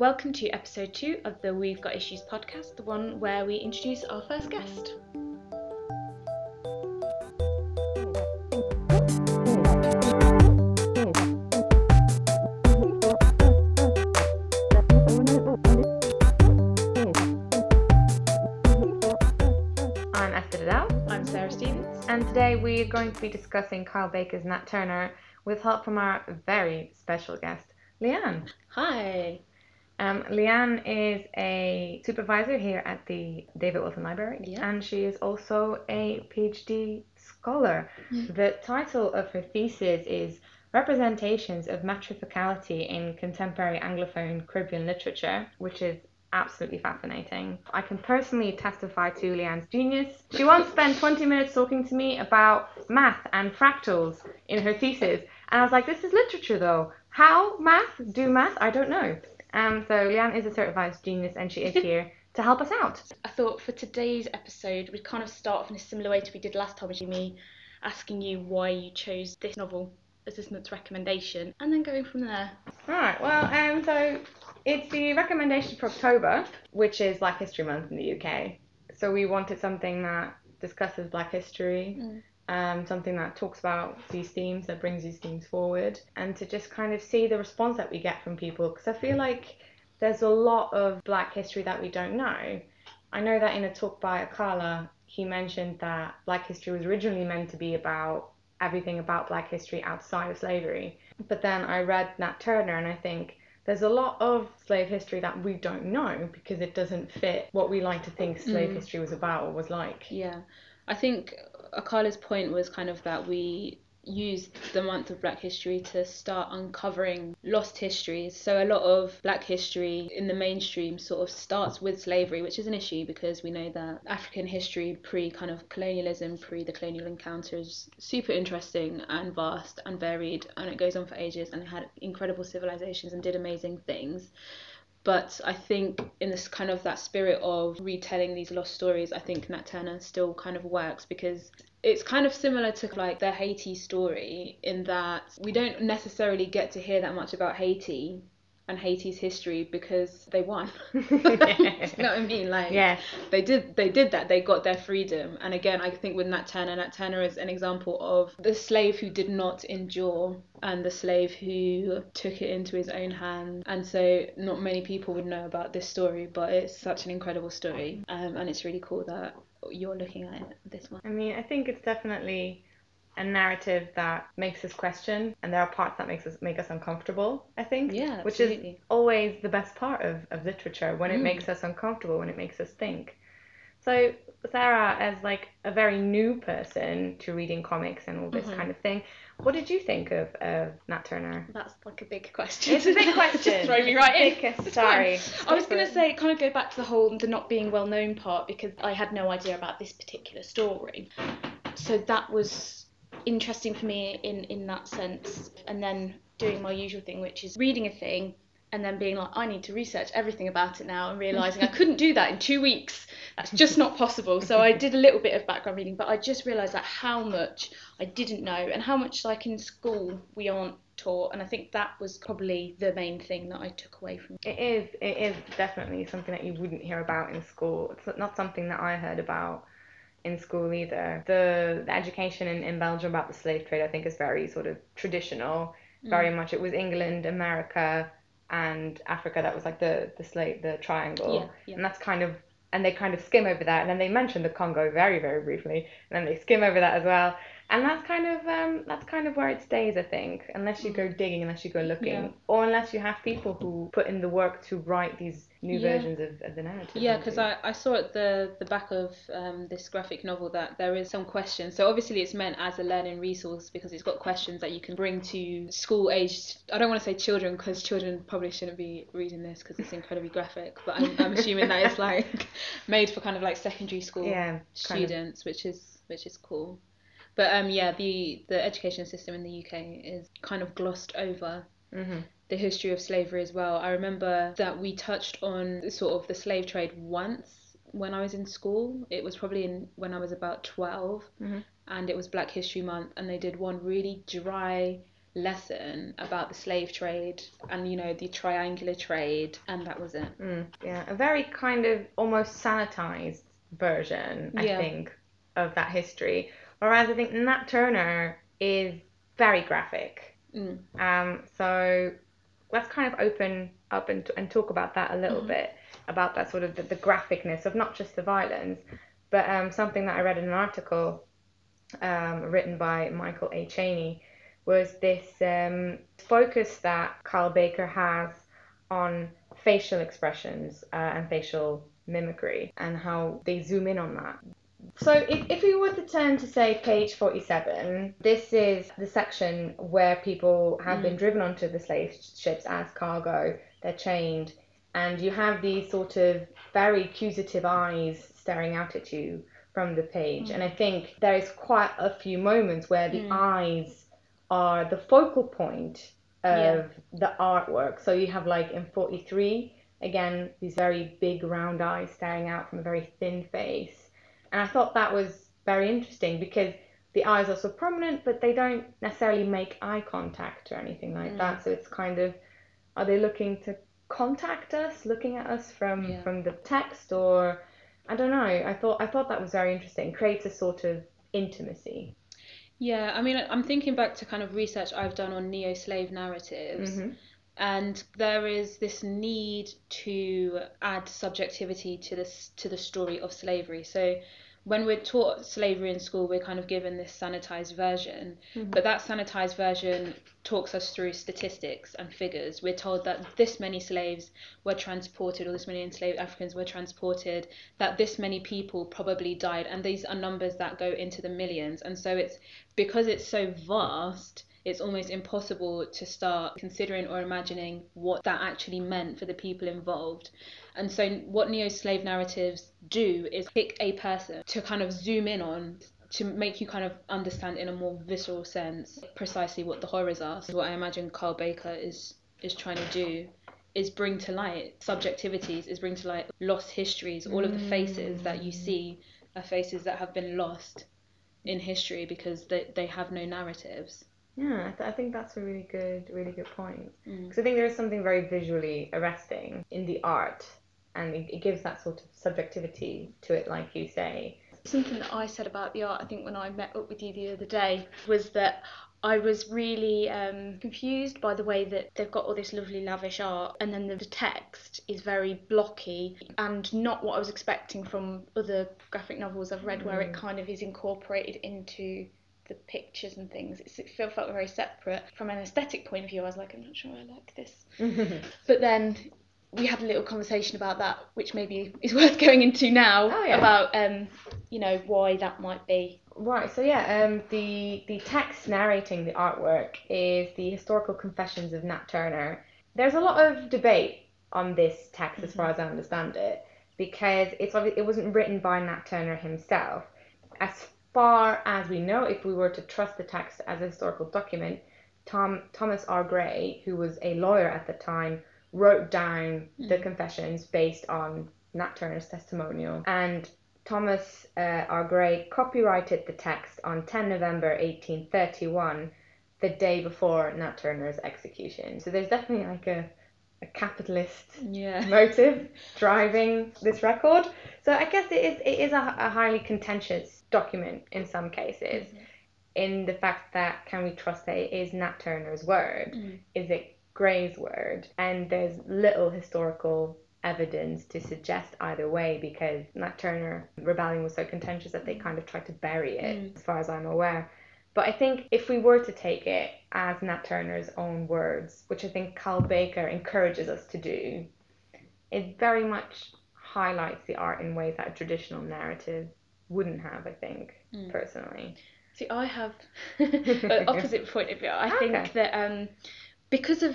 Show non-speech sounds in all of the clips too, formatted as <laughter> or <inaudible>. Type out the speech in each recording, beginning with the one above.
welcome to episode two of the We've Got Issues podcast, the one where we introduce our first guest. I'm Esther Liddell, I'm Sarah Stevens. and today we're going to be discussing Kyle Baker's Nat Turner with help from our very special guest, Leighan. Hi. Um, Leighan is a supervisor here at the David Wilson Library, Yeah. and she is also a PhD scholar. Mm. The title of her thesis is Representations of Matrifocality in Contemporary Anglophone Caribbean Literature, which is absolutely fascinating. I can personally testify to Leighan's genius. She once spent 20 minutes talking to me about math and fractals in her thesis, and I was like, this is literature though. How math? Do math? I don't know. Um, so Leighan is a certified genius, and she is <laughs> here to help us out. I thought for today's episode we'd kind of start off in a similar way to we did last time, which is me asking you why you chose this novel as this month's recommendation, and then going from there. Alright, well, um, so it's the recommendation for October, which is Black History Month in the UK. So we wanted something that discusses Black history, Mm. Um, something that talks about these themes, that brings these themes forward, and to just kind of see the response that we get from people. Because I feel like there's a lot of Black history that we don't know. I know that in a talk by Akala, he mentioned that Black history was originally meant to be about everything about Black history outside of slavery. But then I read Nat Turner and I think there's a lot of slave history that we don't know because it doesn't fit what we like to think slave Mm. history was about or was like. Yeah, I think Akala's point was kind of that we used the month of Black History to start uncovering lost histories. So a lot of Black history in the mainstream sort of starts with slavery, which is an issue because we know that African history pre kind of colonialism, pre the colonial encounters, super interesting and vast and varied, and it goes on for ages and had incredible civilizations and did amazing things but I think in this kind of that spirit of retelling these lost stories, I think Nat Turner still kind of works because it's kind of similar to like the Haiti story in that we don't necessarily get to hear that much about Haiti and Haiti's history because they won. <laughs> <laughs> you know what I mean? Like Yeah. they did they did that they got their freedom and again i think with nat turner nat turner is an example of the slave who did not endure and the slave who took it into his own hands and so not many people would know about this story but it's such an incredible story um, and it's really cool that you're looking at it this one. I mean, I think it's definitely a narrative that makes us question and there are parts that makes us make us uncomfortable, I think. yeah Which is always the best part of, of literature when it Mm. makes us uncomfortable, when it makes us think. So, Sarah, as like a very new person to reading comics and all this Mhm. kind of thing, what did you think of, of Nat Turner? that's like a big question It's a big <laughs> question. throw me right in sorry. I was going to say, kind of go back to the whole the not being well known part because I had no idea about this particular story. So that was interesting for me in in that sense. And then doing my usual thing, which is reading a thing and then being like, I need to research everything about it now, and realizing I <laughs> couldn't do that in two weeks. That's just not possible. So I did a little bit of background reading, but I just realized that how much I didn't know and how much like in school we aren't taught. And I think that was probably the main thing that I took away from. It is. It is definitely something that you wouldn't hear about in school. It's not something that I heard about in school either. The, the education in, in Belgium about the slave trade, I think, is very sort of traditional. Very much, it was England, America, and Africa that was like the the slave the triangle, Yeah, yeah. and that's kind of and they kind of skim over that, and then they mention the Congo very very briefly, and then they skim over that as well. And that's kind of um, that's kind of where it stays, I think, unless you go digging, unless you go looking, Yeah. or unless you have people who put in the work to write these new Yeah. versions of, of the narrative. Yeah, because. I, I saw at the the back of um, this graphic novel that there is some questions. So obviously it's meant as a learning resource because it's got questions that you can bring to school aged. I don't want to say children because children probably shouldn't be reading this because it's incredibly graphic. But I'm, I'm assuming that it's like <laughs> made for kind of like secondary school yeah, kind of. students, which is which is cool. But um yeah, the the education system in the UK is kind of glossed over Mhm. The history of slavery as well. I remember that we touched on sort of the slave trade once when I was in school. It was probably in when I was about 12 Mhm. and it was Black History Month and they did one really dry lesson about the slave trade and you know the triangular trade and that was it Mm, yeah, a very kind of almost sanitized version, I Yeah. think, of that history. Whereas I think Nat Turner is very graphic. Mm. Um, so let's kind of open up and, and talk about that a little Mhm. bit about that sort of the, the graphicness of not just the violence, but um, something that I read in an article um, written by Michael A. Chaney was this um, focus that Kyle Baker has on facial expressions uh, and facial mimicry and how they zoom in on that. So if, if we were to turn to say page 47, this is the section where people have been driven onto the slave ships as cargo, they're chained, and you have these sort of very accusative eyes staring out at you from the page. And I think there is quite a few moments where the Mm. eyes are the focal point of Yeah. the artwork. So you have like in 43, again, these very big round eyes staring out from a very thin face. And I thought that was very interesting because the eyes are so prominent, but they don't necessarily make eye contact or anything like Mm. that. So it's kind of, are they looking to contact us, looking at us from Yeah. from the text, or I don't know. I thought I thought that was very interesting. Creates a sort of intimacy. yeah i mean i'm thinking back to kind of research i've done on neo-slave narratives Mhm. And there is this need to add subjectivity to this to the story of slavery. So when we're taught slavery in school we're kind of given this sanitized version. Mhm. but that sanitized version talks us through statistics and figures. We're told that this many slaves were transported or this many enslaved africans were transported that this many people probably died. And these are numbers that go into the millions. And so it's because it's so vast it's almost impossible to start considering or imagining what that actually meant for the people involved. And so, what neo slave narratives do is pick a person to kind of zoom in on to make you kind of understand in a more visceral sense precisely what the horrors are. So, what I imagine Kyle Baker is is trying to do is bring to light subjectivities, is bring to light lost histories. All of the faces that you mm. see are faces that have been lost in history because they, they have no narratives. Yeah, I, th- I think that's a really good, really good point. Mm. Because I think there is something very visually arresting in the art, and it, it gives that sort of subjectivity to it, like you say. Something that I said about the art, I think when I met up with you the other day, was that I was really um, confused by the way that they've got all this lovely lavish art, and then the, the text is very blocky and not what I was expecting from other graphic novels I've read, where it kind of is incorporated into the pictures and things. It's, it felt, felt very separate. From an aesthetic point of view, I was like, I'm not sure I like this. <laughs> But then we had a little conversation about that, which maybe is <laughs> worth going into now Oh, yeah. about um, you know, why that might be. Right, so yeah, um, the the text narrating the artwork is the historical confessions of Nat Turner. There's a lot of debate on this text, as far as I understand it, because it's it wasn't written by Nat Turner himself. As far as we know, if we were to trust the text as a historical document, Tom Thomas R. Gray, who was a lawyer at the time, wrote down the confessions based on Nat Turner's testimonial, and Thomas uh, R. Gray copyrighted the text on 10 November 1831, the day before Nat Turner's execution. So there's definitely like a, a capitalist Yeah. <laughs> motive driving this record. So I guess it is it is a, a highly contentious document in some cases. In the fact that can we trust that it is Nat Turner's word? Mm. Is it Gray's word? And there's little historical evidence to suggest either way because Nat Turner rebellion was so contentious that they kind of tried to bury it, Mm. as far as I'm aware. But I think if we were to take it as Nat Turner's own words, which I think Kyle Baker encourages us to do, it very much highlights the art in ways that a traditional narrative wouldn't have, I think, Mm. personally. See, I have <laughs> an opposite point of view. I Okay. think that um, because of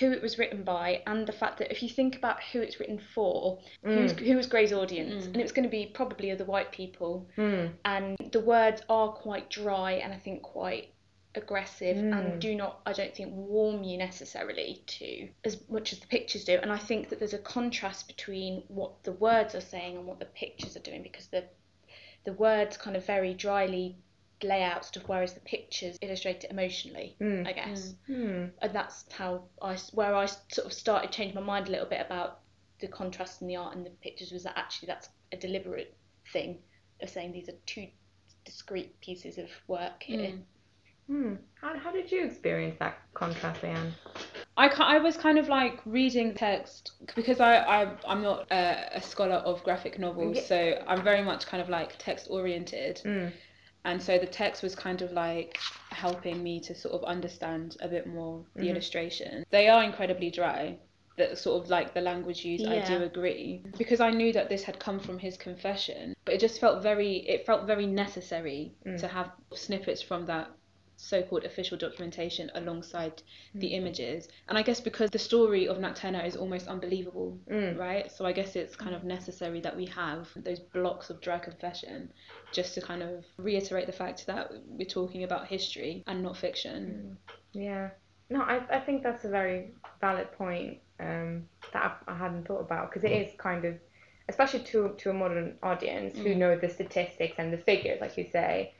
who it was written by and the fact that if you think about who it's written for, who's, Mm. who was Gray's audience, Mm. and it was going to be probably other white people, Mm. and the words are quite dry and I think quite aggressive Mm. and do not I don't think warm you necessarily to as much as the pictures do and I think that there's a contrast between what the words are saying and what the pictures are doing because the the words kind of very dryly layout stuff, whereas the pictures illustrate it emotionally. Mm. I guess, Hmm. and that's how I s- where I sort of started changing my mind a little bit about the contrast in the art and the pictures was that actually that's a deliberate thing of saying these are two discrete pieces of work here. Mm. Hmm. How, how did you experience that contrast, Anne? I, I was kind of like reading text because I, I I'm not a, a scholar of graphic novels, Yeah. so I'm very much kind of like text oriented, Mm. and so the text was kind of like helping me to sort of understand a bit more the Mhm. illustration. They are incredibly dry. That sort of like the language used, I do agree because I knew that this had come from his confession, but it just felt very it felt very necessary Mm. to have snippets from that so-called official documentation alongside the images and i guess because the story of nat turner is almost unbelievable Mm. right so i guess it's kind of necessary that we have those blocks of dry confession just to kind of reiterate the fact that we're talking about history and not fiction Yeah. No, I, I think that's a very valid point um, that I, I hadn't thought about because it is kind of, especially to to a modern audience who Mm. know the statistics and the figures, like you say,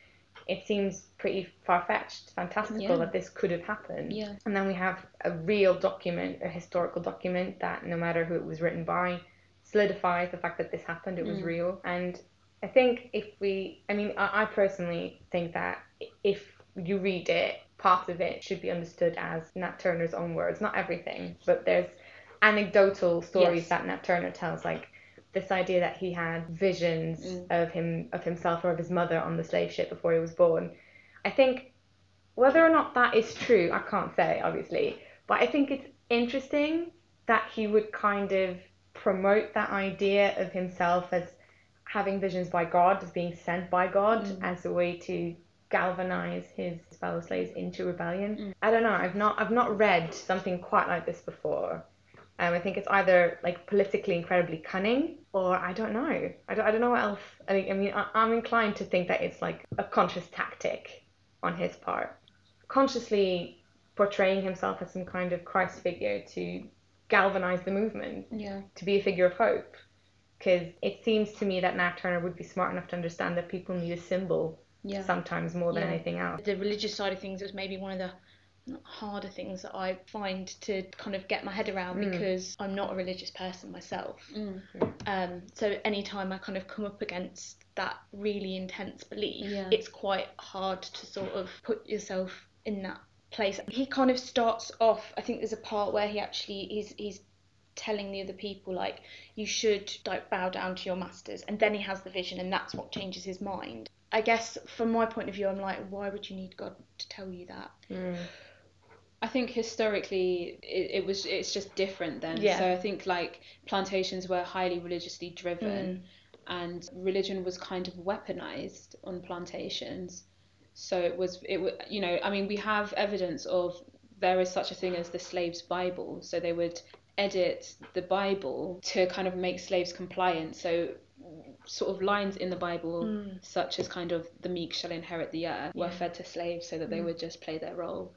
it seems pretty far fetched, fantastical Yeah. that this could have happened. yeah And then we have a real document, a historical document that no matter who it was written by, solidifies the fact that this happened, it was Mm. real. And I think if we, I mean, I, I personally think that if you read it, part of it should be understood as Nat Turner's own words, not everything, but there's anecdotal stories Yes. that Nat Turner tells, like this idea that he had visions Mm. of him, of himself or of his mother on the slave ship before he was born. I think whether or not that is true, I can't say, obviously, but I think it's interesting that he would kind of promote that idea of himself as having visions by God, as being sent by God, Mm. as a way to galvanize his fellow slaves into rebellion. Mm. I don't know. I've not I've not read something quite like this before. Um, I think it's either like politically incredibly cunning, or I don't know. I don't, I don't know what else. I, think, I mean, I, I'm inclined to think that it's like a conscious tactic on his part, consciously portraying himself as some kind of Christ figure to galvanize the movement, yeah to be a figure of hope. Because it seems to me that Nat Turner would be smart enough to understand that people need a symbol yeah sometimes more than Yeah. anything else. The religious side of things was maybe one of the harder things that I find to kind of get my head around Mm. because I'm not a religious person myself. Mm. Um, so anytime I kind of come up against that really intense belief, Yeah. it's quite hard to sort of put yourself in that place. He kind of starts off. I think there's a part where he actually he's he's telling the other people like you should like bow down to your masters, and then he has the vision, and that's what changes his mind. I guess from my point of view, I'm like, why would you need God to tell you that? Mm. I think historically it, it was it's just different then. Yeah. So I think like plantations were highly religiously driven Mm. and religion was kind of weaponized on plantations. So it was it you know I mean we have evidence of there is such a thing as the slaves Bible. So they would edit the Bible to kind of make slaves compliant. So sort of lines in the Bible Mm. such as kind of the meek shall inherit the earth were fed to slaves so that they Mm. would just play their role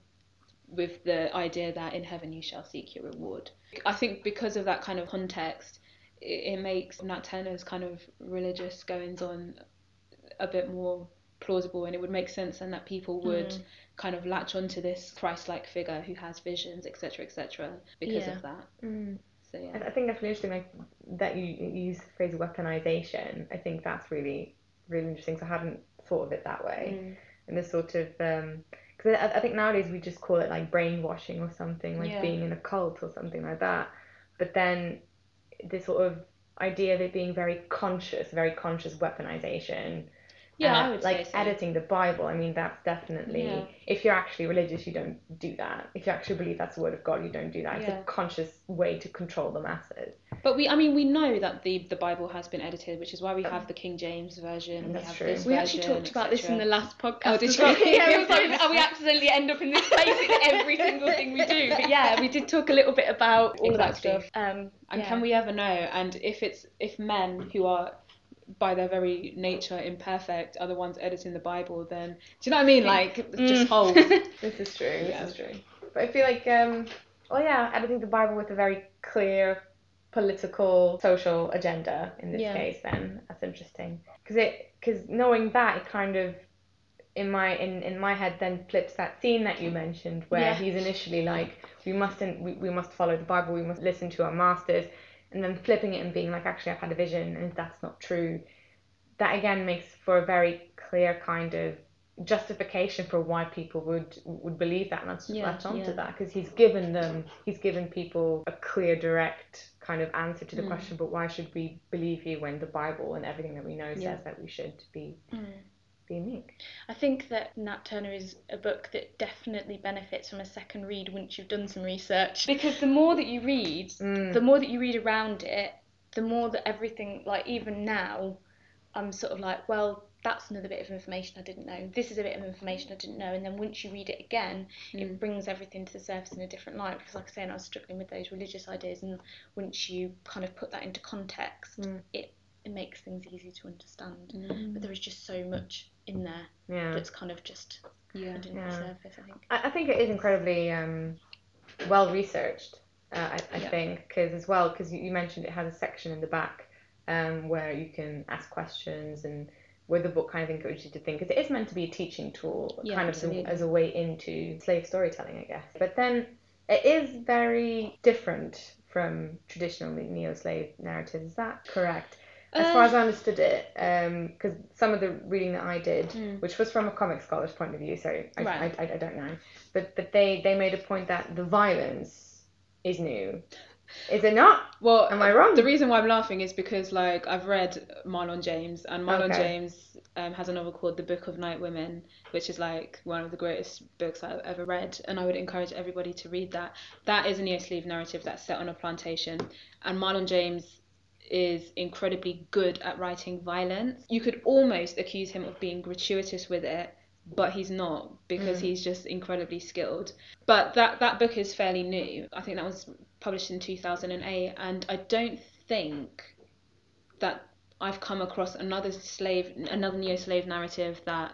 with the idea that in heaven you shall seek your reward. I think because of that kind of context, it, it makes Nat Turner's kind of religious goings on a bit more plausible, and it would make sense, and that people would Mm. kind of latch onto this Christ-like figure who has visions, etc., etc., because Yeah. of that. Mm. So I, yeah, I think that's really interesting, like that you, you use the phrase weaponization. I think that's really, really interesting. So I hadn't thought of it that way. Mm. And this sort of, because I, I think nowadays we just call it like brainwashing or something, like Yeah. being in a cult or something like that. But then this sort of idea of it being very conscious, very conscious weaponization. Yeah, uh, I would like say so. editing the Bible. I mean, that's definitely. Yeah. If you're actually religious, you don't do that. If you actually believe that's the word of God, you don't do that. It's Yeah. a conscious way to control the masses. But we, I mean, we know that the the Bible has been edited, which is why we have the King James version. we That's have true. this We actually talked about this in the last podcast. Oh, did you? Yeah, <laughs> Yeah, we was oh, we accidentally end up in this <laughs> place in every single thing we do. But yeah, we did talk a little bit about all Exactly. of that stuff. Um, And yeah. can we ever know? And if it's if men who are by their very nature imperfect are the ones editing the Bible, then do you know what I mean? Like just Mm. hold. <laughs> This is true. This Yeah. is true. But I feel like, um, oh yeah, editing the Bible with a very clear political, social agenda in this Yeah. case. Then that's interesting because it because knowing that it kind of in my in, in my head then flips that scene that you mentioned where Yeah. he's initially like we mustn't we, we must follow the bible we must listen to our masters and then flipping it and being like actually i've had a vision and if that's not true that again makes for a very clear kind of justification for why people would would believe that and Yeah, latch onto yeah. that because he's given them he's given people a clear direct kind of answer to the Mm. question but why should we believe you when the bible and everything that we know Yeah. says that we should be Mm. Meek I think that Nat Turner is a book that definitely benefits from a second read once you've done some research. Because the more that you read, Mm. the more that you read around it, the more that everything, like even now, I'm sort of like, well, that's another bit of information I didn't know. This is a bit of information I didn't know. And then once you read it again, Mm. it brings everything to the surface in a different light. Because, like I say, I was struggling with those religious ideas, and once you kind of put that into context, Mm. it it makes things easy to understand. Mm. But there is just so much in there yeah that's kind of just Yeah. underneath Yeah. the surface, I think. I, I think it is incredibly um, well researched. Uh, I, I Yeah. think because as well because you, you mentioned it has a section in the back um, where you can ask questions and where the book kind of encourages you to think because it is meant to be a teaching tool, Yeah, kind of as a, as a way into slave storytelling, I guess. But then it is very different from traditional neo-slave narratives. Is that correct? As far Uh, as I understood it, because some of the reading that I did, Mm. which was from a comic scholar's point of view, so I, Right. I, I, I don't know, but but they they made a point that the violence is new. Is it not? Well, Am I wrong? The reason why I'm laughing is because like I've read Marlon James, and Marlon Okay. James um, has a novel called The Book of Night Women, which is like one of the greatest books I've ever read, and I would encourage everybody to read that. That is a neo-slave narrative that's set on a plantation, and Marlon James is incredibly good at writing violence. You could almost accuse him of being gratuitous with it, but he's not because Mm. he's just incredibly skilled. But that that book is fairly new. I think that was published in 2008 and I don't think that I've come across another slave another neo-slave narrative that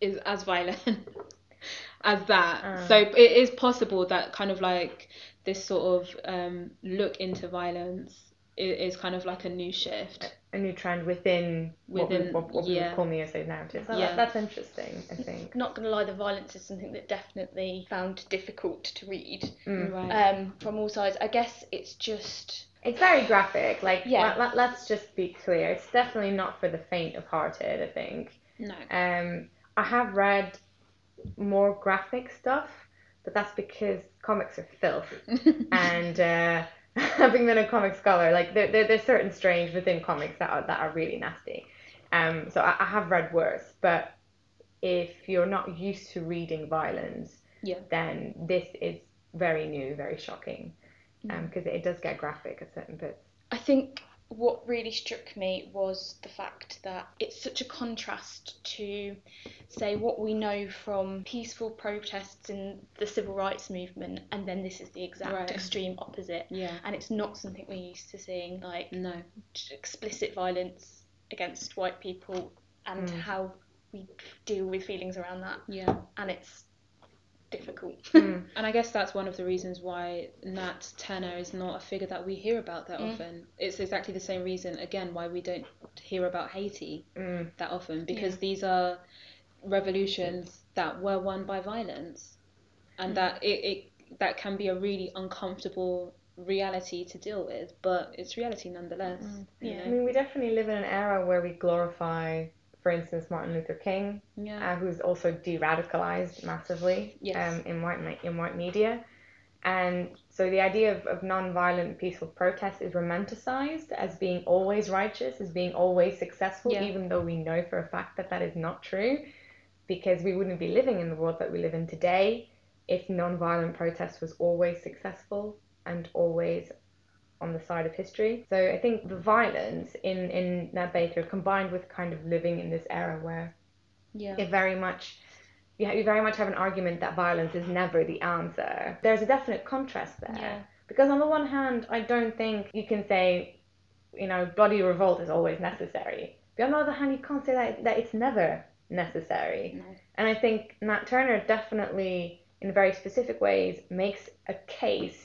is as violent <laughs> as that. Ah. So it is possible that kind of like this sort of um, look into violence is, is kind of like a new shift. A new trend within what we, Within- what, what we yeah. would call neo-slave narratives. That- Yeah. That's interesting, I think. Not gonna lie, the violence is something that definitely found difficult to read Mm. Right. um, from all sides. I guess it's just It's very graphic. Like, Yeah. let, let, us just be clear. It's definitely not for the faint of hearted, I think. no. Um, I have read more graphic stuff, but that's because comics are filth. <laughs> and uh, <laughs> having been a comic scholar, like there, there, there's certain strange within comics that are that are really nasty. Um, so I, I have read worse, but if you're not used to reading violence, Yeah. then this is very new, very shocking, Mm. because it does get graphic at certain bits. I think what really struck me was the fact that it's such a contrast to, say, what we know from peaceful protests in the civil rights movement, and then this is the exact Right. extreme opposite. Yeah. And it's not something we're used to seeing, like No. explicit violence against white people and Mm. how we deal with feelings around that. Yeah. And it's difficult. <laughs> Mm. And I guess that's one of the reasons why Nat Turner is not a figure that we hear about that Mm. often. It's exactly the same reason, again, why we don't hear about Haiti Mm. that often, because these are revolutions that were won by violence, and Mm. that it, it that can be a really uncomfortable reality to deal with, but it's reality nonetheless. Mm. you Yeah. I mean, we definitely live in an era where we glorify, for instance, Martin Luther King, Yeah. uh, who's also de-radicalized massively Yes. um, in white in white media, and so the idea of, of non-violent peaceful protest is romanticized as being always righteous, as being always successful, Yeah. even though we know for a fact that that is not true, because we wouldn't be living in the world that we live in today if non-violent protest was always successful and always on the side of history. So I think the violence in in Ned Baker combined with kind of living in this era where yeah. it very much you, you very much have an argument that violence is never the answer. There's a definite contrast there. Yeah. Because on the one hand, I don't think you can say, you know, bloody revolt is always necessary. But on the other hand, you can't say that, that it's never necessary. No. And I think Nat Turner definitely, in very specific ways, makes a case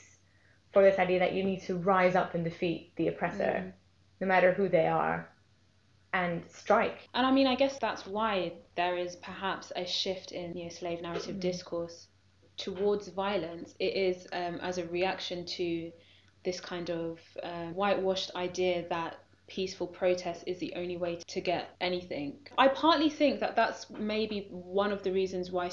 for this idea that you need to rise up and defeat the oppressor, Mm. no matter who they are. and strike. And I mean, I guess that's why there is perhaps a shift in know, slave narrative Mm. discourse towards violence. It is um, as a reaction to this kind of uh, whitewashed idea that peaceful protest is the only way to get anything. I partly think that that's maybe one of the reasons why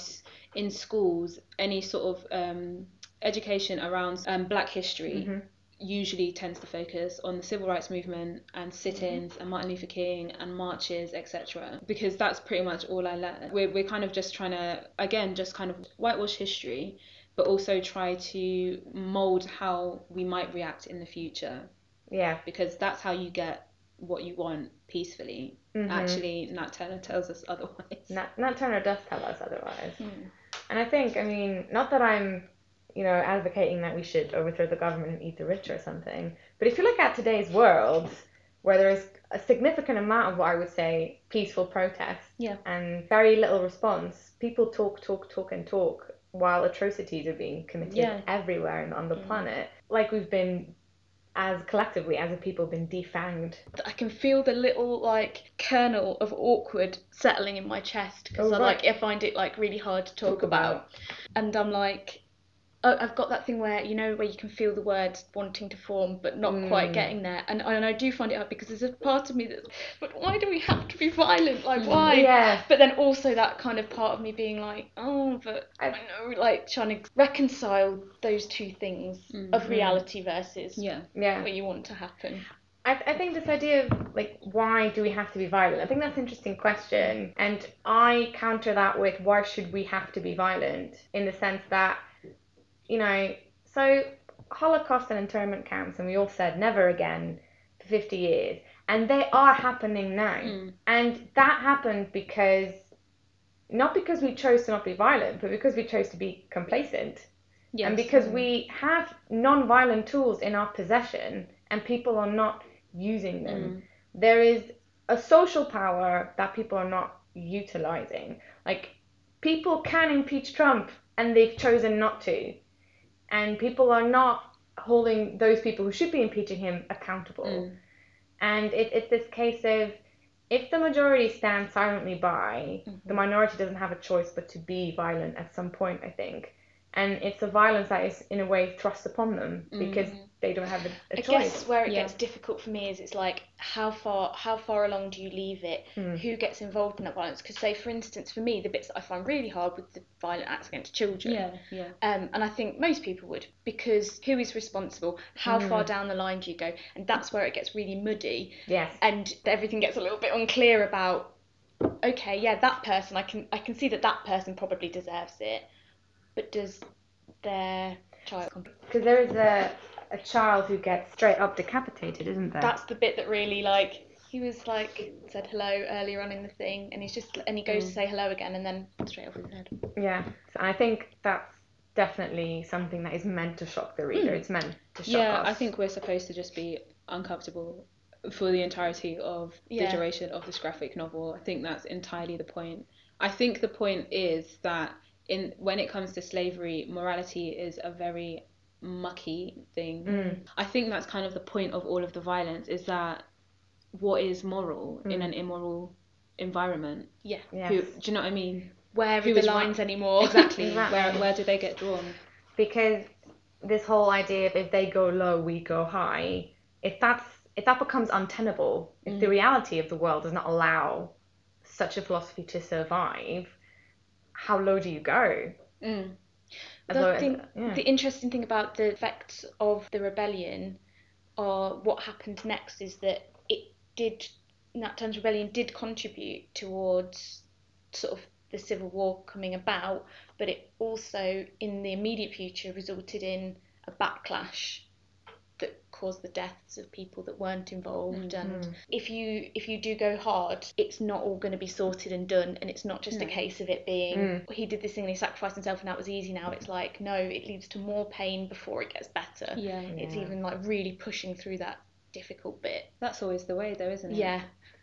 in schools any sort of um, education around um, black history Mhm. usually tends to focus on the civil rights movement and sit-ins and Martin Luther King and marches etc because that's pretty much all I learned we're, we're kind of just trying to again just kind of whitewash history but also try to mold how we might react in the future Yeah. because that's how you get what you want peacefully Mhm. actually Nat Turner tells us <laughs> otherwise Nat, Nat Turner does tell us otherwise. Hmm. And I think, I mean, not that I'm, you know, advocating that we should overthrow the government and eat the rich or something, but if you look at today's world, where there is a significant amount of what I would say peaceful protest Yeah. and very little response, people talk, talk, talk, and talk while atrocities are being committed Yeah. everywhere on- on the Mm. planet. Like we've been, as collectively, as a people, been defanged. I can feel the little like kernel of awkward settling in my chest because Oh, I right. like I find it like really hard to talk, Talk about. about. and I'm like I- I've got that thing where you know where you can feel the words wanting to form but not quite Mm. getting there and, and I do find it hard because there's a part of me that but why do we have to be violent like Mm. why Yeah. but then also that kind of part of me being like oh but I I- know like trying to reconcile those two things of Mhm. reality versus yeah Yeah. what you want to happen I, I think this idea of like why do we have to be violent i think that's an interesting question and i counter that with why should we have to be violent in the sense that you know so holocaust and internment camps and we all said never again for 50 years and they are happening now Mm. and that happened because not because we chose to not be violent but because we chose to be complacent yes. and because we have non-violent tools in our possession and people are not using them Mm. there is a social power that people are not utilizing like people can impeach trump and they've chosen not to and people are not holding those people who should be impeaching him accountable Mm. and it, it's this case of if the majority stands silently by, the minority doesn't have a choice but to be violent at some point, I think. And it's a violence that is, in a way, thrust upon them because they don't have a, a I choice. guess where it Yeah. gets difficult for me is it's like how far how far along do you leave it? Mm. Who gets involved in that violence? Because say for instance for me the bits that I find really hard with the violent acts against children. yeah yeah Um, and I think most people would because who is responsible? How far Mm. down the line do you go? And that's where it gets really muddy Yes. and everything gets a little bit unclear about. Okay, yeah, that person I can I can see that that person probably deserves it, but does their child? Because there is a, a child who gets straight up decapitated, isn't there? that's the bit that really like he was like said hello earlier on in the thing and he's just and he goes Mm. to say hello again and then straight off his head Yeah. So I think that's definitely something that is meant to shock the reader. Mm. It's meant to shock yeah us. I think we're supposed to just be uncomfortable for the entirety of Yeah. the duration of this graphic novel. I think that's entirely the point. I think the point is that in when it comes to slavery, morality is a very mucky thing. Mm. I think that's kind of the point of all of the violence is that what is moral in Mm. an immoral environment? yeah Yes. Who, do you know what I mean? where are Who the is right? lines anymore Exactly. <laughs> Exactly. Where where do they get drawn? because this whole idea of if they go low, we go high. If that's if that becomes untenable, if the Mm. reality of the world does not allow such a philosophy to survive, how low do you go? Mm. The thing- yeah. the interesting thing about the effects of the rebellion or what happened next is that it did Nat Turner's rebellion did contribute towards sort of the civil war coming about but it also in the immediate future resulted in a backlash that caused the deaths of people that weren't involved and Mhm. if you if you do go hard it's not all going to be sorted and done and it's not just a case of it being Mm. he did this thing and he sacrificed himself and that was easy now it's like no it leads to more pain before it gets better Yeah. it's even like really pushing through that difficult bit That's always the way though, isn't it? yeah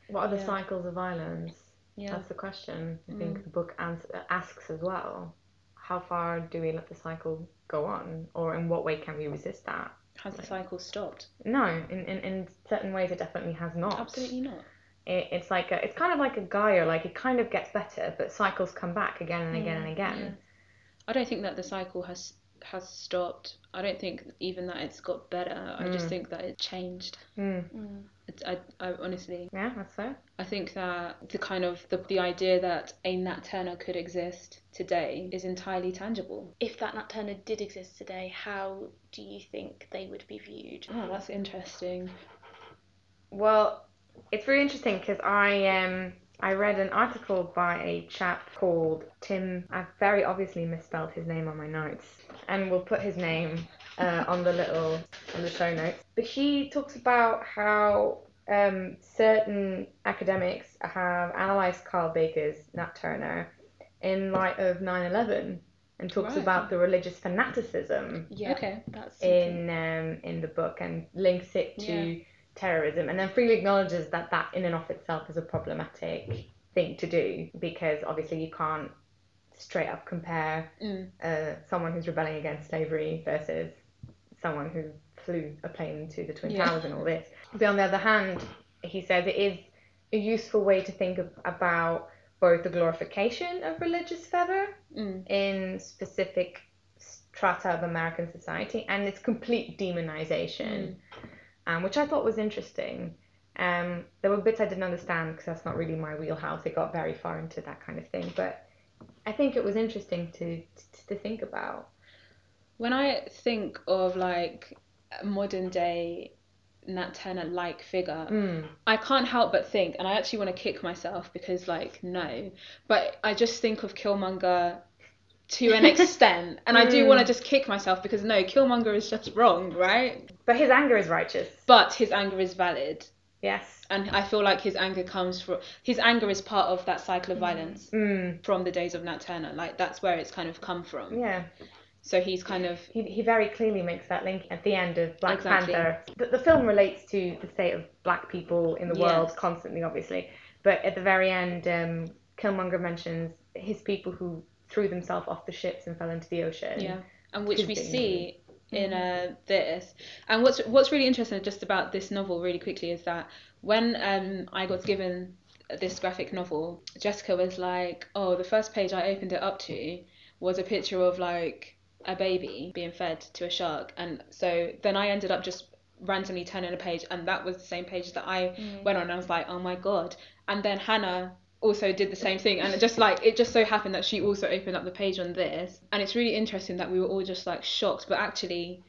What are the Yeah. cycles of violence? Yeah. That's the question. I Mm. think the book ans- asks as well. How far do we let the cycle go on, or in what way can we resist that? Has the cycle stopped? No, in, in, in certain ways it definitely has not. Absolutely not. it, it's like a, it's kind of like a gyre. Like it kind of gets better, but cycles come back again and again and again. yeah. I don't think that the cycle has has stopped. I don't think even that it's got better. I just Mm. think that it changed. Mm. Mm. It's, I, I honestly, Yeah, that's fair. I think that the kind of the, the idea that a Nat Turner could exist today is entirely tangible. If that Nat Turner did exist today, how do you think they would be viewed? Oh, that's interesting. Well, it's very interesting because I um I read an article by a chap called Tim. I've very obviously misspelled his name on my notes, and we'll put his name uh, on the little on the show notes. But he talks about how um, certain academics have analysed Kyle Baker's Nat Turner in light of 9/11, and talks Right. about the religious fanaticism Yeah, Okay. that's in um, in the book and links it to Yeah. Terrorism and then freely acknowledges that that in and of itself is a problematic thing to do because obviously you can't straight up compare Mm. uh, someone who's rebelling against slavery versus someone who flew a plane to the twin Yeah. towers and all this but on the other hand he says it is a useful way to think of, about both the glorification of religious fervor Mm. in specific strata of American society and its complete demonization, um, which I thought was interesting. Um, there were bits I didn't understand because that's not really my wheelhouse. It got very far into that kind of thing, but I think it was interesting to to, to think about. When I think of like modern day Nat Turner like figure, Mm. I can't help but think, and I actually want to kick myself because, like, no, but I just think of Killmonger to an <laughs> extent, and I do Mm. want to just kick myself because no, Killmonger is just wrong, right? But his anger is righteous. But his anger is valid, Yes. and I feel like his anger comes from his anger is part of that cycle of violence Mm. from the days of Nat Turner. Like that's where it's kind of come from. Yeah. So he's kind of He, he very clearly makes that link at the end of Black Exactly. Panther. The, the film relates to the state of black people in the world Yes. constantly, obviously. But at the very end, um, Killmonger mentions his people who threw themselves off the ships and fell into the ocean. Yeah, and which we see in uh, this. And what's what's really interesting just about this novel, really quickly, is that when um, I got given this graphic novel, Jessica was like, "Oh, the first page I opened it up to was a picture of like a baby being fed to a shark," and so then I ended up just randomly turning a page, and that was the same page that I went on, and I was like, "Oh my god!" And then Hannah also did the same thing and it just like it just so happened that she also opened up the page on this and it's really interesting that we were all just like shocked but actually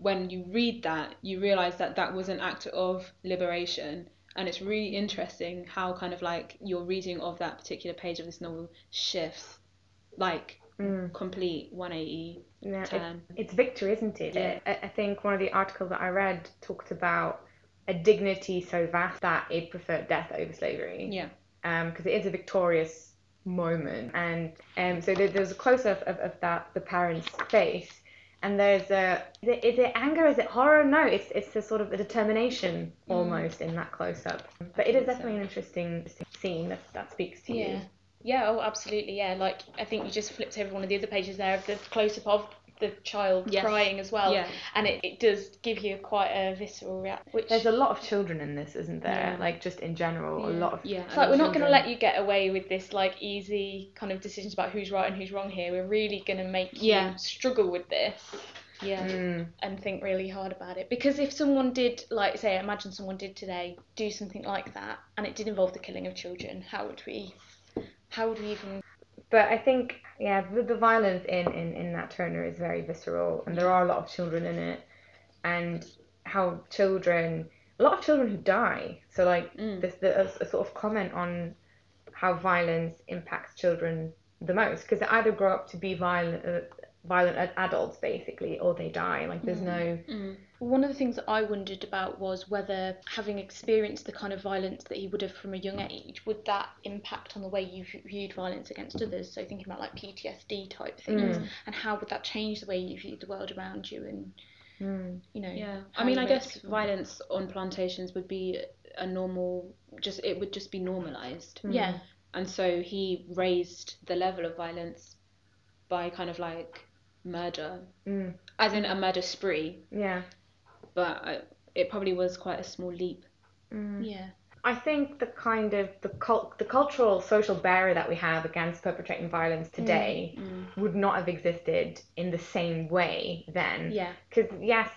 when you read that you realize that that was an act of liberation and it's really interesting how kind of like your reading of that particular page of this novel shifts like Mm. complete 180 Yeah, it- turn it's victory, isn't it? Yeah. I, I think one of the articles that I read talked about a dignity so vast that it preferred death over slavery. yeah because it is a victorious moment. And um, so there, there's a close up of, of that the parent's face, and there's a is it, is it anger? Is it horror? No, it's it's a sort of a determination almost in that close up. But it is think so. definitely an interesting scene that that speaks to Yeah. you. Yeah, oh, absolutely. Yeah, like I think you just flipped over one of the other pages there of the close up of the child Yes. crying as well. Yeah. And it, it does give you quite a visceral reaction. Which There's a lot of children in this, isn't there? Yeah. Like just in general, a lot of yeah it's like we're not going to let you get away with this like easy kind of decisions about who's right and who's wrong here. We're really going to make you Yeah. struggle with this yeah Mm, and think really hard about it. Because if someone did, like, say, imagine someone did today do something like that, and it did involve the killing of children, how would we, how would we even? But I think, yeah, the, the violence in, in, in Nat Turner is very visceral, and there are a lot of children in it, and how children, a lot of children who die. So, like, Mm. this the, a, a sort of comment on how violence impacts children the most, because they either grow up to be violent, uh, violent ad- adults basically, or they die. Like, there's no. Mm. One of the things that I wondered about was whether having experienced the kind of violence that he would have from a young age, would that impact on the way you viewed violence against others? So thinking about like PTSD type things, Mm. and how would that change the way you viewed the world around you, and Mm. you know? Yeah, I mean, I guess people. violence on plantations would be a normal, just it would just be normalized, Yeah, and so he raised the level of violence by kind of like murder, Mm. as in a murder spree, Yeah. but I, it probably was quite a small leap. Mm. yeah. I think the kind of the cult, the cultural social barrier that we have against perpetrating violence today Mm. would not have existed in the same way then. Yeah. Because yes,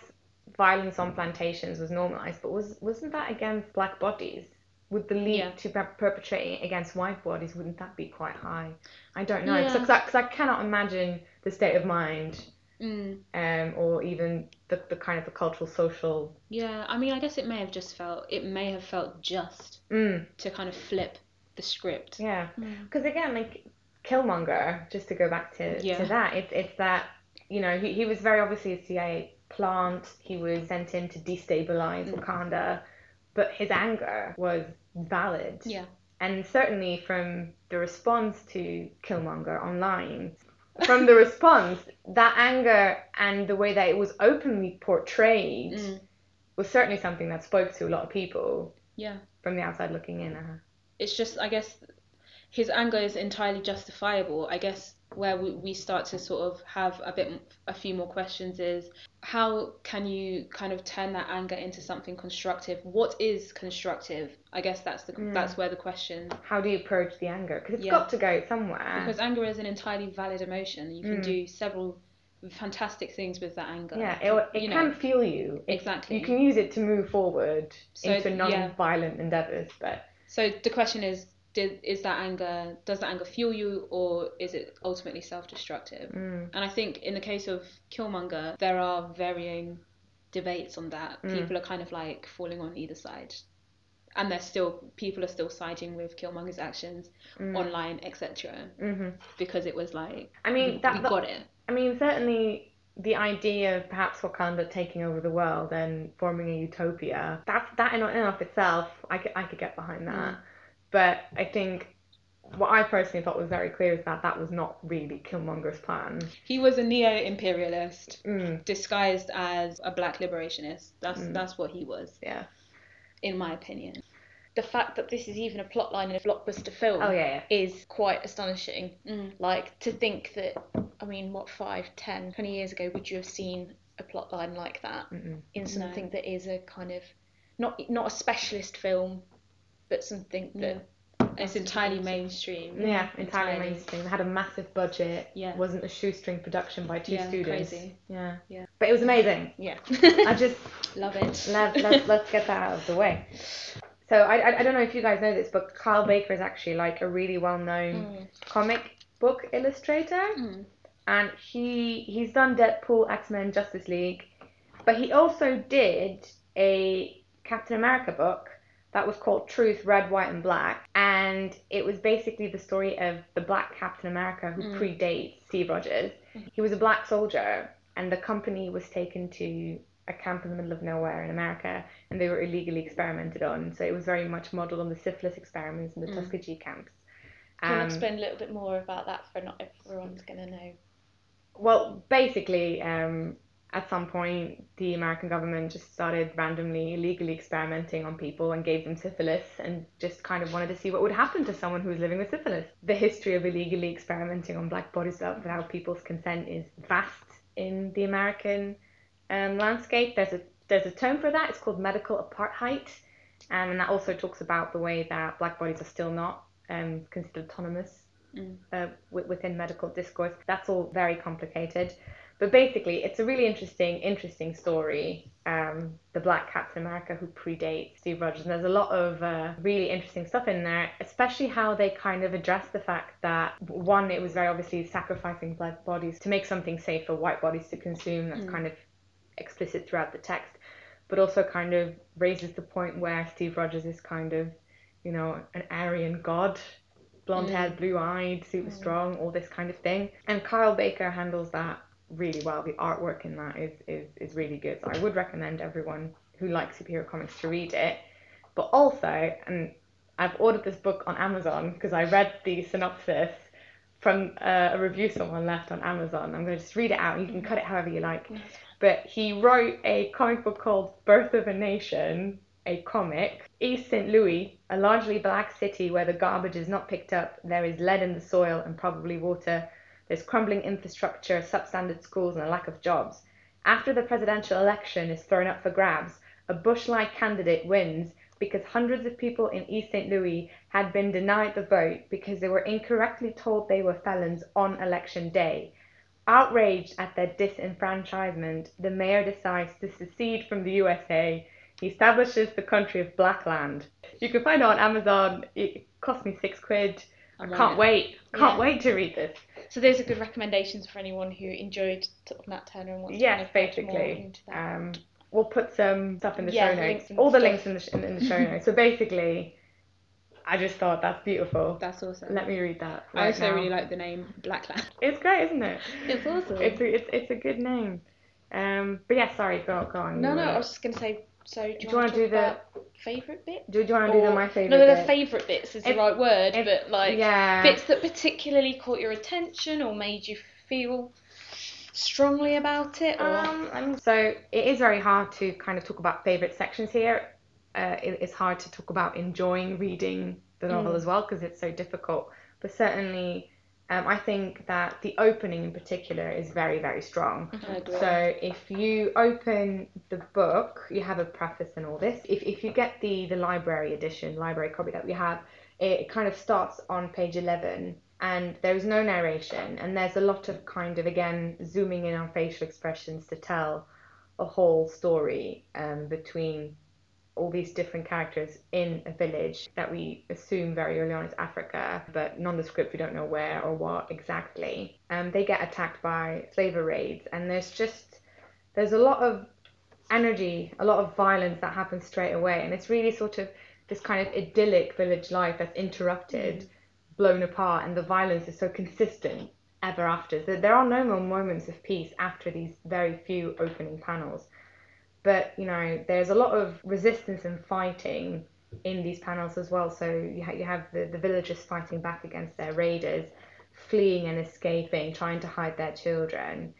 violence on plantations was normalized, but was wasn't that against black bodies? Would the leap Yeah. to per- perpetrating against white bodies wouldn't that be quite high? I don't know because I, 'cause I cannot imagine the state of mind Mm. um, or even the, the kind of the cultural social. Yeah, I mean, I guess it may have just felt it may have felt just Mm, to kind of flip the script. yeah, Mm. because again, like Killmonger, just to go back to, Yeah. to that, it's it's that you know he, he was very obviously a CIA plant. He was sent in to destabilize Mm. Wakanda, but his anger was valid. Yeah. And certainly from the response to Killmonger online, from the <laughs> response, that anger and the way that it was openly portrayed Mm. was certainly something that spoke to a lot of people Yeah. from the outside looking in. Uh-huh. It's just, I guess, his anger is entirely justifiable. I guess where we, we start to sort of have a bit, a few more questions is how can you kind of turn that anger into something constructive? What is constructive? I guess that's the Mm. that's where the question How do you approach the anger? Because it's Yeah. got to go somewhere. because anger is an entirely valid emotion. You can Mm. do several fantastic things with that anger. yeah, it, it you can know. fuel you. It- Exactly. You can use it to move forward So, into non-violent endeavors, but So the question is, did, is that anger does that anger fuel you or is it ultimately self-destructive? mm, And I think in the case of Killmonger, there are varying debates on that. Mm. People are kind of like falling on either side. And there's still people are still siding with Killmonger's actions mm, online, etc. hmm Because it was like I mean, we, that, we got it. I mean, certainly the idea of perhaps Wakanda taking over the world and forming a utopia, that, that in and of itself, I could, I could get behind that. But I think what I personally thought was very clear is that that was not really Killmonger's plan. He was a neo-imperialist Mm, disguised as a black liberationist. That's Mm. that's what he was, yeah. in my opinion. The fact that this is even a plotline in a blockbuster film Oh, yeah, is quite astonishing. Mm. Like to think that, I mean, what, five, ten, twenty years ago would you have seen a plotline like that. Mm-mm. in No. something that is a kind of not not a specialist film, but something that It's entirely mainstream. Yeah, entirely mainstream. Had a massive budget. Yeah. Wasn't a shoestring production by two Yeah, students. crazy. Yeah. Yeah. But it was amazing. Yeah. <laughs> I just <laughs> Love it. let, let, let's get that out of the way. So I, I, I don't know if you guys know this, but Kyle Baker is actually like a really well known Mm. comic book illustrator, Mm. and he he's done Deadpool, X Men, Justice League, but he also did a Captain America book that was called Truth, Red, White, and Black, and it was basically the story of the Black Captain America who Mm. predates Steve Rogers. He was a black soldier, and the company was taken to a camp in the middle of nowhere in America, and they were illegally experimented on. So it was very much modelled on the syphilis experiments in the Mm. Tuskegee camps. Can you Um, explain a little bit more about that for not everyone's going to know? Well, basically, um, at some point, the American government just started randomly, illegally experimenting on people and gave them syphilis and just kind of wanted to see what would happen to someone who was living with syphilis. The history of illegally experimenting on black bodies without people's consent is vast in the American um, landscape. There's a there's a term for that. It's called medical apartheid, um, and that also talks about the way that black bodies are still not um, considered autonomous Mm. uh, w- within medical discourse. That's all very complicated. But basically, it's a really interesting, interesting story. Um, the Black Captain America who predates Steve Rogers. And there's a lot of uh, really interesting stuff in there, especially how they kind of address the fact that, one, it was very obviously sacrificing black bodies to make something safe for white bodies to consume. That's Mm. kind of explicit throughout the text. But also kind of raises the point where Steve Rogers is kind of, you know, an Aryan god blonde haired, blue eyed, super Mm. strong, all this kind of thing. And Kyle Baker handles that really well. The artwork in that is, is, is really good. So I would recommend everyone who likes superhero comics to read it. But also, and I've ordered this book on Amazon because I read the synopsis from uh, a review someone left on Amazon. I'm going to just read it out. You can cut it however you like. But he wrote a comic book called Birth of a Nation, a comic. East St. Louis, a largely black city where the garbage is not picked up, there is lead in the soil and probably water. There's crumbling infrastructure, substandard schools, and a lack of jobs. After the presidential election is thrown up for grabs, a Bush like candidate wins because hundreds of people in East St. Louis had been denied the vote because they were incorrectly told they were felons on election day. Outraged at their disenfranchisement, the mayor decides to secede from the USA. He establishes the country of Blackland. You can find it on Amazon. It cost me six quid. I can't it. wait. Can't Yeah. wait to read this. So those are good recommendations for anyone who enjoyed sort of Nat Turner and wants to kind of basically. into that. Um, we'll put some stuff in the Yeah, show notes. links All the stuff. links in the, sh- in, the show <laughs> notes. So basically, I just thought that's beautiful. That's awesome. Let me read that. I right also now. really like the name Blackland. <laughs> It's great, isn't it? It's awesome. It's a, it's, it's a good name. Um, but yeah, sorry, go go on. no, no, I was just going to say, so do you, Do you want wanna do the- favourite bit? Do, do you want to do the my favorite? No, the bit? favourite bits is the right word, it- but like yeah. bits that particularly caught your attention or made you feel strongly about it. Or Um, I mean, so it is very hard to kind of talk about favorite sections here. Uh, it, it's hard to talk about enjoying reading the novel Mm. as well because it's so difficult. But certainly, um, I think that the opening in particular is very, very strong. I agree. So if you open the book, you have a preface and all this. If, if you get the, the library edition, library copy that we have, it kind of starts on page 11 and there is no narration and there's a lot of kind of, again, zooming in on facial expressions to tell a whole story um, between all these different characters in a village that we assume very early on is Africa, but nondescript, we don't know where or what exactly. Um, they get attacked by slaver raids, and there's just there's a lot of energy, a lot of violence that happens straight away, and it's really sort of this kind of idyllic village life that's interrupted, blown apart, and the violence is so consistent ever after. So there are no more moments of peace after these very few opening panels but you know there's a lot of resistance and fighting in these panels as well. So you, ha- you have the, the villagers fighting back against their raiders fleeing and escaping trying to hide their children.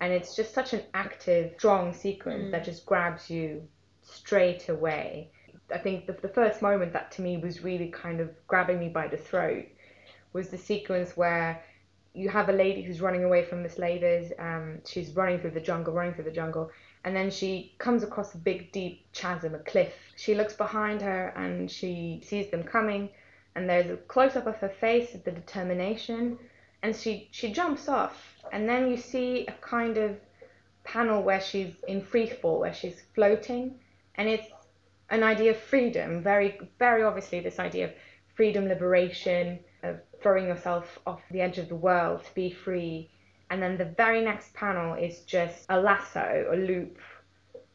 And it's just such an active strong sequence Mm. that just grabs you straight away. I think the, the first moment that to me was really kind of grabbing me by the throat was the sequence where you have a lady who's running away from the slavers um, she's running through the jungle running through the jungle and then she comes across a big deep chasm a cliff. She looks behind her and she sees them coming and there's a close up of her face the determination and she she jumps off. And then you see a kind of panel where she's in free fall where she's floating and it's an idea of freedom. Very very obviously this idea of freedom liberation of throwing yourself off the edge of the world to be free and then the very next panel is just a lasso, a loop,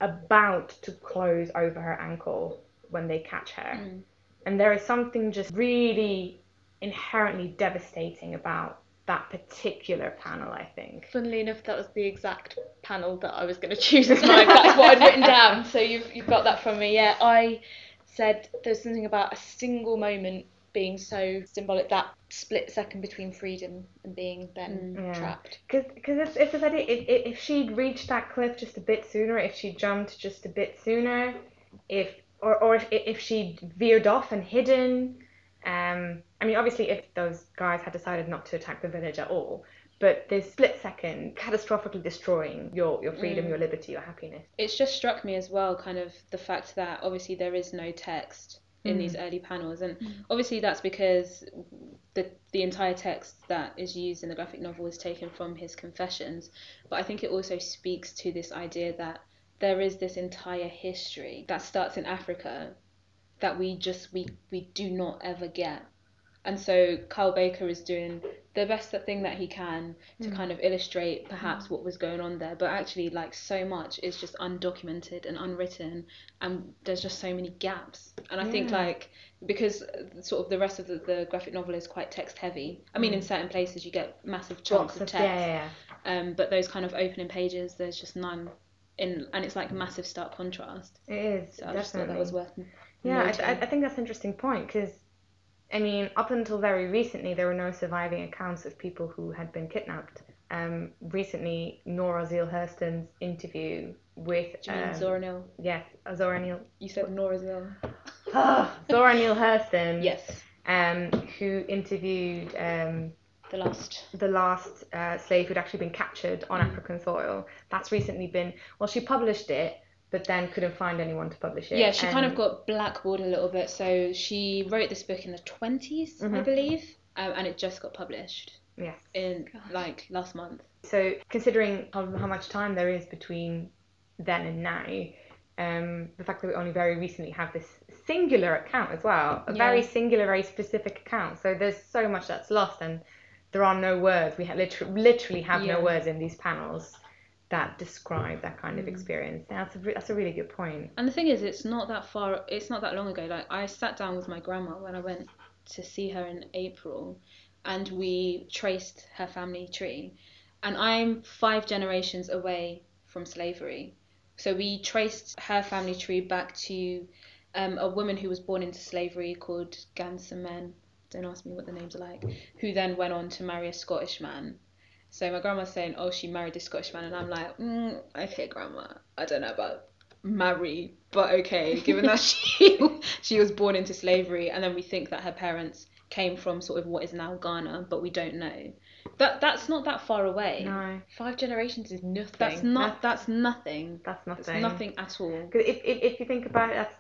about to close over her ankle when they catch her. Mm. And there is something just really inherently devastating about that particular panel, I think. Funnily enough, that was the exact panel that I was going to choose as mine. That's what I'd written down. So you've you've got that from me. Yeah, I said there's something about a single moment being so symbolic. That split second between freedom and being then Mm. Yeah. trapped. Because it's, it's this idea, if, if if she'd reached that cliff just a bit sooner, if she jumped just a bit sooner, if or, or if, if she'd veered off and hidden, um, I mean, obviously, if those guys had decided not to attack the village at all, but this split second catastrophically destroying your, your freedom, Mm. your liberty, your happiness. it's just struck me as well kind of the fact that obviously there is no text in Mm. these early panels and Mm. obviously that's because the the entire text that is used in the graphic novel is taken from his confessions but i think it also speaks to this idea that there is this entire history that starts in africa that we just we we do not ever get and so Kyle Baker is doing the best thing that he can to Mm. kind of illustrate perhaps what was going on there but actually like so much is just undocumented and unwritten and there's just so many gaps and i think like because sort of the rest of the, the graphic novel is quite text heavy i mean in Mm. certain places you get massive chunks of text yeah, yeah, um but those kind of opening pages there's just none in and it's like massive stark contrast It is. so i just thought definitely. that was worth Yeah. I, I think that's an interesting point because, I mean, up until very recently, there were no surviving accounts of people who had been kidnapped. Um, recently, Nora Zeal Hurston's interview with, Do you mean um, Zora Neale? yes, uh, Zora Neale, You said Nora Zeal. Zora Neale Hurston, Yes, um, who interviewed um, the last. the last uh, slave who'd actually been captured on Mm. African soil. That's recently been, well, she published it, but then couldn't find anyone to publish it. Yeah, she kind of got blackballed a little bit. So she wrote this book in the 20s, I Mhm. believe, um, and it just got published Yes. in God. like last month. So considering how, how much time there is between then and now, um, the fact that we only very recently have this singular account as well, a Yeah. very singular, very specific account. So there's so much that's lost, and there are no words. We ha- literally, literally have Yeah. no words in these panels that describe that kind of Mm. experience. That's a re- that's a really good point. And the thing is, it's not that far. It's not that long ago. Like I sat down with my grandma when I went to see her in April, and we traced her family tree. And I'm five generations away from slavery, so we traced her family tree back to um, a woman who was born into slavery called Gansamen. Don't ask me what the names are like. Who then went on to marry a Scottish man. So my grandma's saying, "Oh, she married this Scottish man," and I'm like, mm, "Okay, grandma, I don't know about marry, but okay, given that <laughs> she she was born into slavery, and then we think that her parents came from sort of what is now Ghana, but we don't know. That that's not that far away. No, Five generations is nothing. That's not. That's nothing. that's That's nothing. nothing at all. 'Cause if, if if you think about it, that's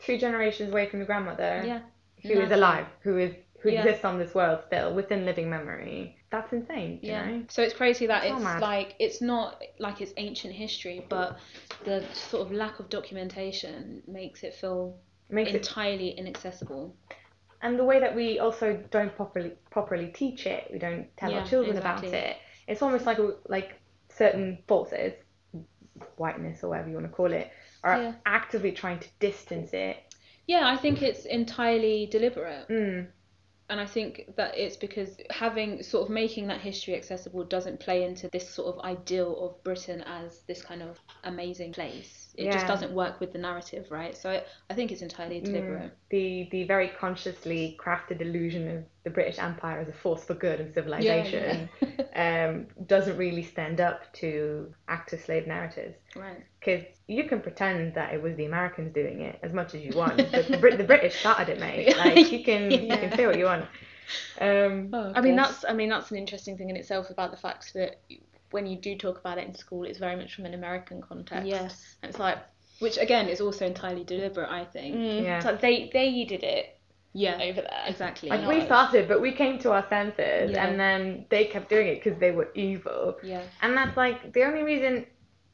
two generations away from your grandmother. Yeah. who is Nothing. alive, who is who Yeah. exists on this world still within living memory. That's insane. You Yeah. know? So it's crazy that it's mad. like it's not like it's ancient history, but the sort of lack of documentation makes it feel It makes it, entirely inaccessible. and the way that we also don't properly properly teach it, we don't tell Yeah, our children exactly. about it. It's almost like like certain forces, whiteness or whatever you want to call it, are Yeah. actively trying to distance it. Yeah, I think it's entirely deliberate. Mm. And I think that it's because having sort of making that history accessible doesn't play into this sort of ideal of Britain as this kind of amazing place. It just doesn't work with the narrative, right? So I, I think it's entirely deliberate. The the very consciously crafted illusion of the British Empire as a force for good and civilization <laughs> um, doesn't really stand up to active slave narratives. right. because you can pretend that it was the Americans doing it as much as you want, but the, Brit- the British started it, mate. <laughs> Like you can you can say what you want. Um, Oh, I mean, that's I mean that's an interesting thing in itself about the fact that when you do talk about it in school, it's very much from an American context. Yes. And it's like, Which again is also entirely deliberate, I think. mm, Yeah. it's like they they did it Yeah. over there. Exactly. like we started, but we came to our senses, Yeah. and then they kept doing it because they were evil, Yeah. and that's like the only reason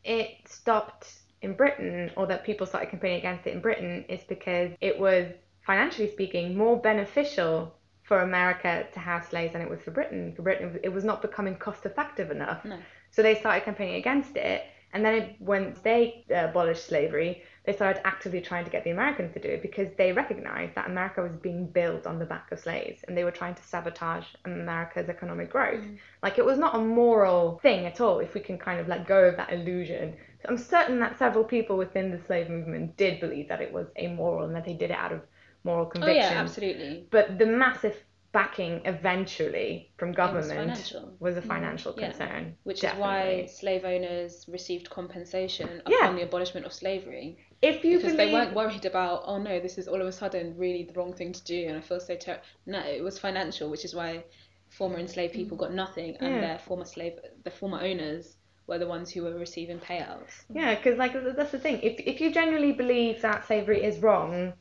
it stopped in Britain, or that people started campaigning against it in Britain, is because it was financially speaking more beneficial for America to have slaves than it was for Britain. For Britain, it was not becoming cost effective enough. No. So they started campaigning against it. And then it, when they uh, abolished slavery, they started actively trying to get the Americans to do it because they recognized that America was being built on the back of slaves and they were trying to sabotage America's economic growth. Like it was not a moral thing at all if we can kind of let go of that illusion. So I'm certain that several people within the slave movement did believe that it was amoral and that they did it out of moral Oh conviction. yeah, absolutely. But the massive backing eventually from was government financial. was a mm-hmm. financial Yeah. concern. Which definitely. is why slave owners received compensation Yeah. upon the abolishment of slavery. if you because believe they weren't worried about, oh no, this is all of a sudden really the wrong thing to do and I feel so terrible. No, it was financial, which is why former enslaved people mm. got nothing and Yeah. their former slave, the former owners were the ones who were receiving payouts. Yeah, because like that's the thing. If if you genuinely believe that slavery is wrong,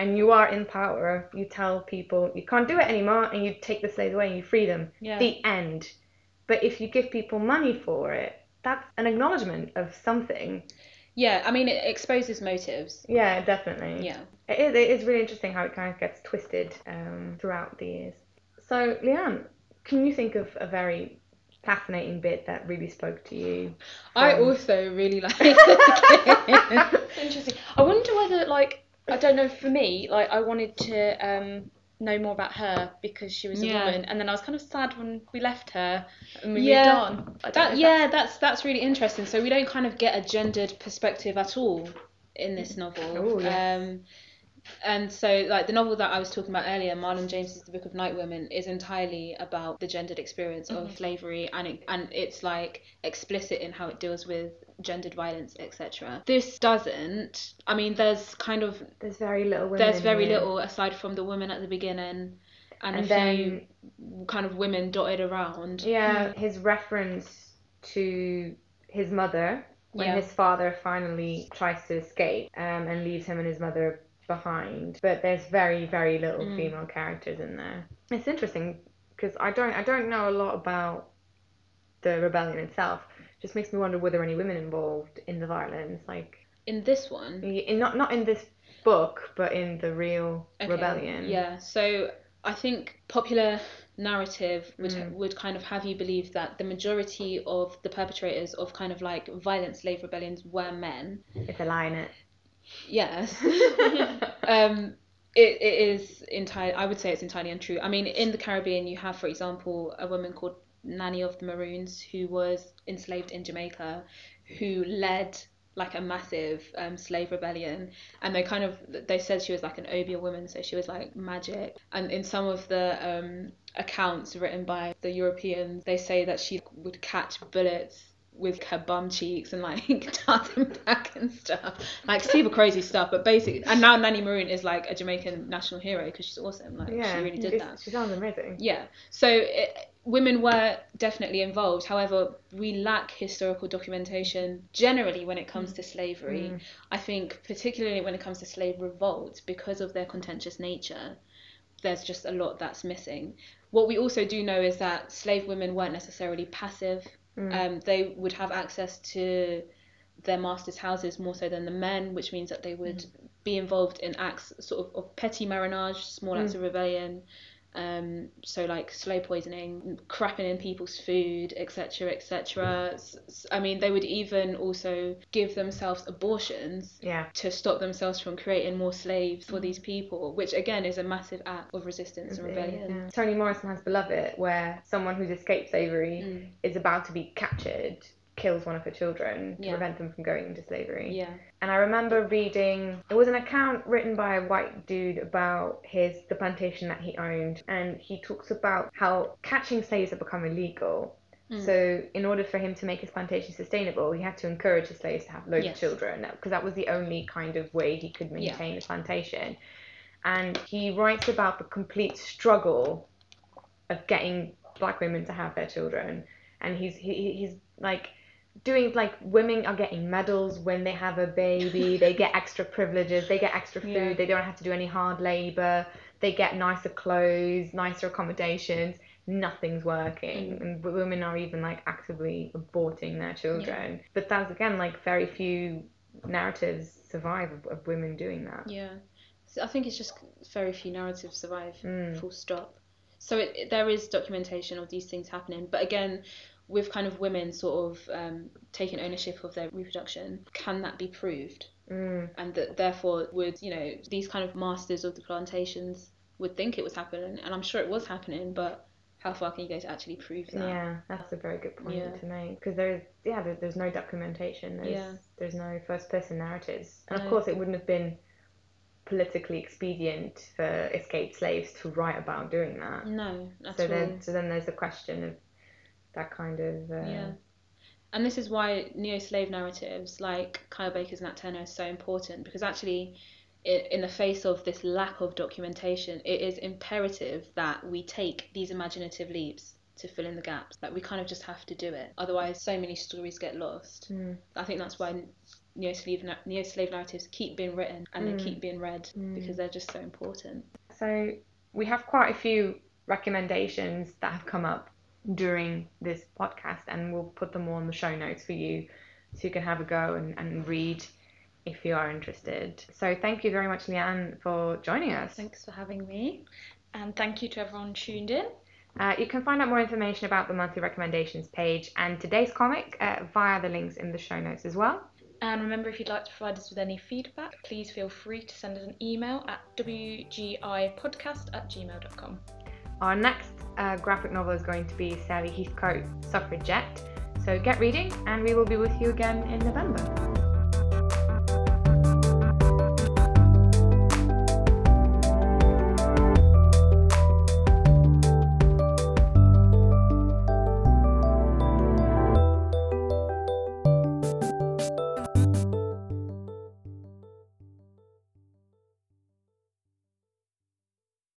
and you are in power, you tell people you can't do it anymore, and you take the slaves away and you free them. Yeah. The end. But if you give people money for it, that's an acknowledgement of something. Yeah, I mean, it exposes motives. Yeah, definitely. Yeah. It is, it is really interesting how it kind of gets twisted um, throughout the years. So, Leighan, can you think of a very fascinating bit that really spoke to you? I also really like <laughs> <laughs> Interesting. I wonder whether, like, I don't know. For me, like, I wanted to um, know more about her because she was a Yeah. woman, and then I was kind of sad when we left her and we Yeah. moved on. I don't know That if yeah, that's that's really interesting. So we don't kind of get a gendered perspective at all in this novel. Oh, yes. Um, and so like the novel that I was talking about earlier, Marlon James's The Book of Night Women, is entirely about the gendered experience of slavery, and it, and it's like explicit in how it deals with gendered violence, etc. This doesn't. I mean, there's kind of There's very little women. there's very here. little aside from the women at the beginning, and, And a then- few kind of women dotted around. Yeah, his reference to his mother when Yeah. his father finally tries to escape um, and leaves him and his mother behind. But there's very, very little Mm. female characters in there. It's interesting because I don't, I don't know a lot about the rebellion itself. Just makes me wonder were there any women involved in the violence, like In this one, in, not not in this book, but in the real Okay, rebellion. Yeah, so I think popular narrative would Mm. would kind of have you believe that the majority of the perpetrators of kind of like violent slave rebellions were men. It's a lie in it. Yes. <laughs> um, it, it is entirely. I would say it's entirely untrue. I mean, in the Caribbean, you have, for example, a woman called Nanny of the Maroons who was enslaved in Jamaica, who led like a massive um, slave rebellion. And they kind of they said she was like an obeah woman so she was like magic. And in some of the um, accounts written by the europeans they say that she would catch bullets with her bum cheeks and like <laughs> dart them back and stuff. Like super crazy stuff. But basically and now Nanny Maroon is like a Jamaican national hero because she's awesome. Like yeah, she really did that. She sounds amazing. yeah. So it, women were definitely involved. However, we lack historical documentation generally when it comes to slavery. Mm. I think, particularly when it comes to slave revolts, because of their contentious nature, there's just a lot that's missing. What we also do know is that slave women weren't necessarily passive. Mm. Um, they would have access to their masters' houses more so than the men, which means that they would be involved in acts sort of, of petty marronage, small acts Mm. of rebellion. Um, so like slow poisoning, crapping in people's food, etc., etc. I mean, they would even also give themselves abortions yeah. to stop themselves from creating more slaves for these people, which again is a massive act of resistance and rebellion. Yeah. Toni Morrison has Beloved, where someone who's escaped slavery Mm. is about to be captured, kills one of her children to Yeah. prevent them from going into slavery. Yeah. And I remember reading it was an account written by a white dude about his the plantation that he owned, and he talks about how catching slaves had become illegal. Mm. So, in order for him to make his plantation sustainable, he had to encourage his slaves to have loads Yes. of children because that was the only kind of way he could Yeah. maintain the plantation. And he writes about the complete struggle of getting black women to have their children. And he's he, he- he's like doing like women are getting medals when they have a baby. <laughs> they get extra privileges. They get extra food. Yeah. They don't have to do any hard labor. They get nicer clothes, nicer accommodations. Nothing's working, Mm. and women are even like actively aborting their children. But that's again like very few narratives survive of, of women doing that. Yeah. So I think it's just very few narratives survive. Mm. Full stop. So it- there is documentation of these things happening, but again, with kind of women sort of um, taking ownership of their reproduction, can that be proved? Mm. And that therefore would you know these kind of masters of the plantations would think it was happening, and I'm sure it was happening, but how far can you go to actually prove that? Yeah, that's a very good point Yeah. to make because there's yeah there, there's no documentation. There's Yeah. there's no first person narratives, and of course it wouldn't have been politically expedient for escaped slaves to write about doing that. No, so then so then there's a question of that kind of uh, Yeah. And this is why neo-slave narratives like Kyle Baker's Nat Turner is so important because actually, i- in the face of this lack of documentation, it is imperative that we take these imaginative leaps to fill in the gaps. Like we kind of just have to do it. Otherwise, so many stories get lost. Mm. I think that's why neo-slave neo-slave narratives keep being written and Mm. they keep being read Mm. because they're just so important. So we have quite a few recommendations that have come up during this podcast, and we'll put them all in the show notes for you so you can have a go and, and read if you are interested. So thank you very much, Leighan, for joining us. Thanks for having me. And thank you to everyone tuned in. Uh, you can find out more information about the monthly recommendations page and today's comic uh, via the links in the show notes as well. And remember, if you'd like to provide us with any feedback, please feel free to send us an email at wgipodcast at gmail.com. Our next uh, graphic novel is going to be Sally Heathcote, Suffragette. So get reading, and we will be with you again in November.